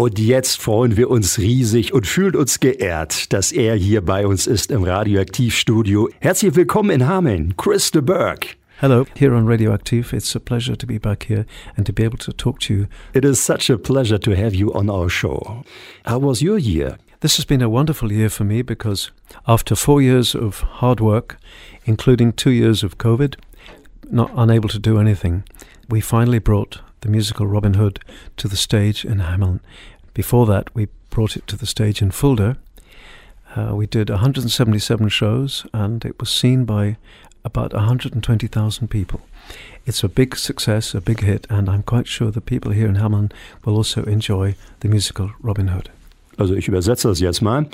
Und jetzt freuen wir uns riesig und fühlen uns geehrt, dass er hier bei uns ist im Radioaktivstudio. Herzlich willkommen in Hameln, Chris de Burgh. Hello, here on Radioactive. It's a pleasure to be back here and to be able to talk to you. It is such a pleasure to have you on our show. How was your year? This has been a wonderful year for me because after four years of hard work, including two years of COVID, not unable to do anything, we finally brought the musical Robin Hood to the stage in Hamelin. Before that, we brought it to the stage in Fulda. Uh, we did 177 shows, and it was seen by about 120,000 people. It's a big success, a big hit, and I'm quite sure the people here in Hamelin will also enjoy the musical Robin Hood. Also ich übersetze das jetzt mal.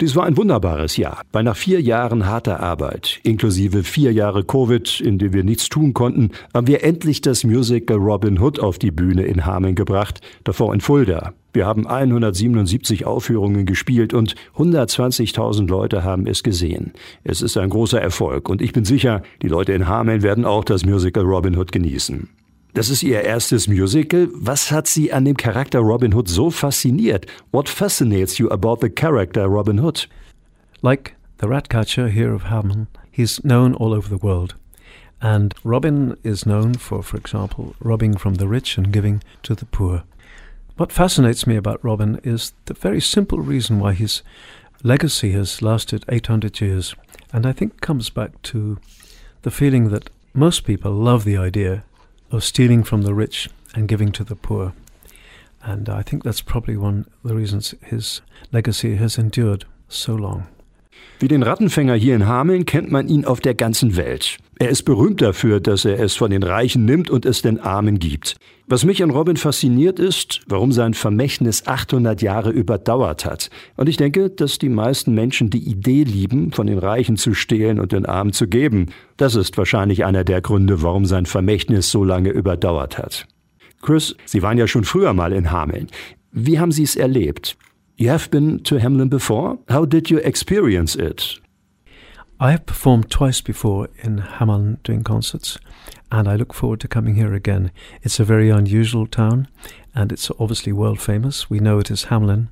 Dies war ein wunderbares Jahr. Bei nach vier Jahren harter Arbeit, inklusive vier Jahre Covid, in denen wir nichts tun konnten, haben wir endlich das Musical Robin Hood auf die Bühne in Hameln gebracht, davor in Fulda. Wir haben 177 Aufführungen gespielt und 120.000 Leute haben es gesehen. Es ist ein großer Erfolg und ich bin sicher, die Leute in Hameln werden auch das Musical Robin Hood genießen. Das ist Ihr erstes Musical. Was hat Sie an dem Charakter Robin Hood so fasziniert? What fascinates you about the character Robin Hood? Like the Ratcatcher here of Hammond, he's known all over the world. And Robin is known for, for example, robbing from the rich and giving to the poor. What fascinates me about Robin is the very simple reason why his legacy has lasted 800 years. And I think comes back to the feeling that most people love the idea of stealing from the rich and giving to the poor. And I think that's probably one of the reasons his legacy has endured so long. Wie den Rattenfänger hier in Hameln kennt man ihn auf der ganzen Welt. Er ist berühmt dafür, dass er es von den Reichen nimmt und es den Armen gibt. Was mich an Robin fasziniert ist, warum sein Vermächtnis 800 Jahre überdauert hat. Und ich denke, dass die meisten Menschen die Idee lieben, von den Reichen zu stehlen und den Armen zu geben. Das ist wahrscheinlich einer der Gründe, warum sein Vermächtnis so lange überdauert hat. Chris, Sie waren ja schon früher mal in Hameln. Wie haben Sie es erlebt? You have been to Hamelin before? How did you experience it? I have performed twice before in Hamelin doing concerts, and I look forward to coming here again. It's a very unusual town, and it's obviously world famous. We know it as Hamelin,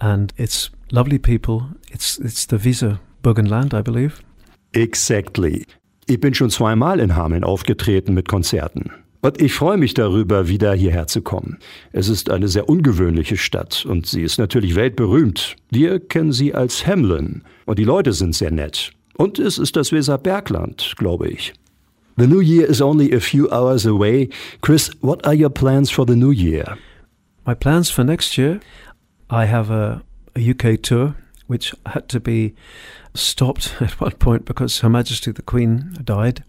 and it's lovely people. It's it's the Visa Burgenland, I believe. Exactly. Ich bin schon zweimal in Hameln aufgetreten mit Konzerten. Und ich freue mich darüber, wieder hierher zu kommen. Es ist eine sehr ungewöhnliche Stadt und sie ist natürlich weltberühmt. Wir kennen sie als Hamlin und die Leute sind sehr nett. Und es ist das Weserbergland, glaube ich. The new year is only a few hours away. Chris, what are your plans for the new year? My plans for next year, I have a, a UK tour which had to be stopped at one point because Her Majesty the Queen died.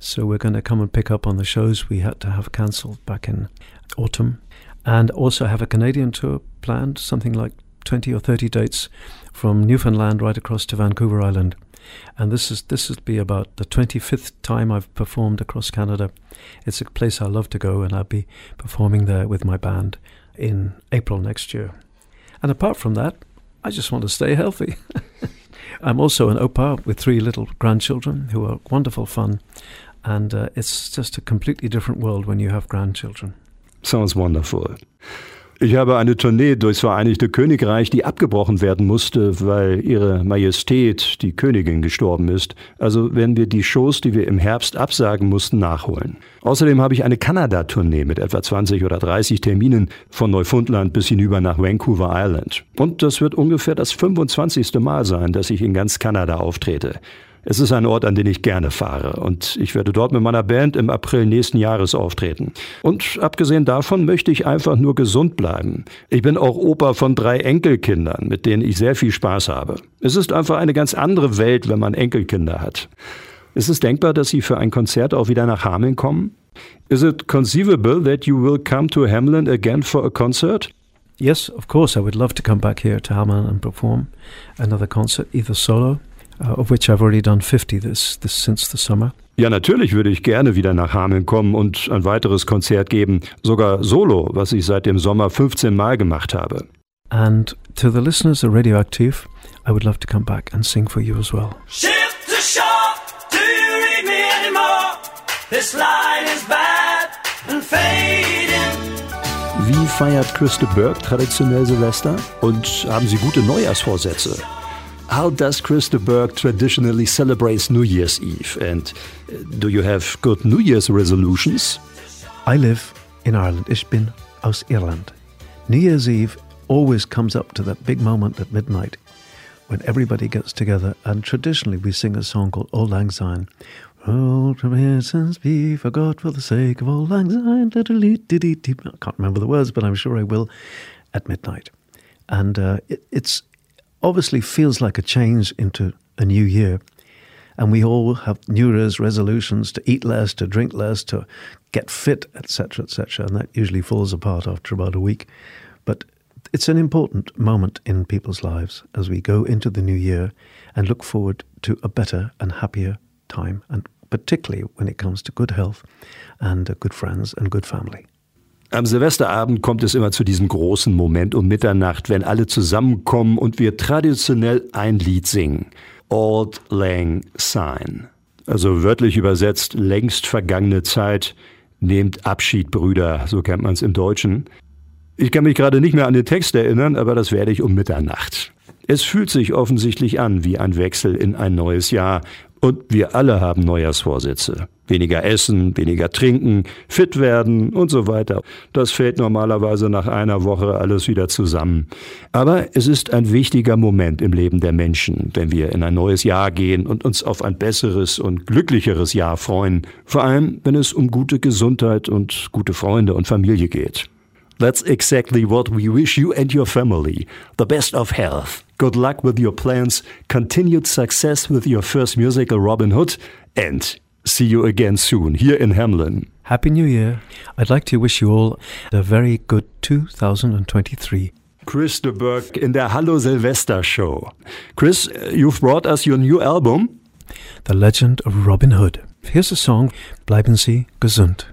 So we're going to come and pick up on the shows we had to have cancelled back in autumn. And also have a Canadian tour planned, something like 20 or 30 dates from Newfoundland right across to Vancouver Island. And this is this will be about the 25th time I've performed across Canada. It's a place I love to go, and I'll be performing there with my band in April next year. And apart from that, I just want to stay healthy. I'm also an opa with three little grandchildren who are wonderful fun, and uh, it's just a completely different world when you have grandchildren. Sounds wonderful. Ich habe eine Tournee durchs Vereinigte Königreich, die abgebrochen werden musste, weil ihre Majestät, die Königin, gestorben ist. Also werden wir die Shows, die wir im Herbst absagen mussten, nachholen. Außerdem habe ich eine Kanada-Tournee mit etwa 20 oder 30 Terminen von Neufundland bis hinüber nach Vancouver Island. Und das wird ungefähr das 25. Mal sein, dass ich in ganz Kanada auftrete. Es ist ein Ort, an den ich gerne fahre und ich werde dort mit meiner Band im April nächsten Jahres auftreten. Und abgesehen davon möchte ich einfach nur gesund bleiben. Ich bin auch Opa von drei Enkelkindern, mit denen ich sehr viel Spaß habe. Es ist einfach eine ganz andere Welt, wenn man Enkelkinder hat. Ist es denkbar, dass Sie für ein Konzert auch wieder nach Hameln kommen? Is it conceivable that you will come to Hamelin again for a concert? Yes, of course, I would love to come back here to Hamelin and perform another concert, either solo uh, of which I've already done 50 this, this since the summer. Ja, natürlich würde ich gerne wieder nach Hameln kommen und ein weiteres Konzert geben, sogar solo, was ich seit dem Sommer 15 Mal gemacht habe. And to the listeners of Radioactive, I would love to come back and sing for you as well. Ship to shore, do you read me anymore? This line is bad and fading. Wie feiert Christa Burke traditionell Silvester? Und haben Sie gute Neujahrsvorsätze? How does Christa Burke traditionally celebrate New Year's Eve? And uh, do you have good New Year's resolutions? I live in Ireland. Ich bin aus Irland. New Year's Eve always comes up to that big moment at midnight when everybody gets together, and traditionally we sing a song called Old Lang Syne. Old traditions be forgot for the sake of Old Lang Syne. I can't remember the words, but I'm sure I will at midnight. And uh, it, it's obviously feels like a change into a new year. And we all have New Year's resolutions to eat less, to drink less, to get fit, etc., etc. And that usually falls apart after about a week. But it's an important moment in people's lives as we go into the new year and look forward to a better and happier time, and particularly when it comes to good health and uh, good friends and good family. Am Silvesterabend kommt es immer zu diesem großen Moment um Mitternacht, wenn alle zusammenkommen und wir traditionell ein Lied singen. Old Lang Syne. Also wörtlich übersetzt längst vergangene Zeit. Nehmt Abschied, Brüder, so kennt man es im Deutschen. Ich kann mich gerade nicht mehr an den Text erinnern, aber das werde ich um Mitternacht. Es fühlt sich offensichtlich an wie ein Wechsel in ein neues Jahr und wir alle haben Neujahrsvorsätze. Weniger essen, weniger trinken, fit werden und so weiter. Das fällt normalerweise nach einer Woche alles wieder zusammen. Aber es ist ein wichtiger Moment im Leben der Menschen, wenn wir in ein neues Jahr gehen und uns auf ein besseres und glücklicheres Jahr freuen. Vor allem, wenn es um gute Gesundheit und gute Freunde und Familie geht. That's exactly what we wish you and your family. The best of health. Good luck with your plans, continued success with your first musical Robin Hood, and see you again soon here in Hamlin. Happy New Year. I'd like to wish you all a very good 2023. Chris de Burke in der Hallo Silvester Show. Chris, you've brought us your new album. The Legend of Robin Hood. Here's a song, Bleiben Sie gesund.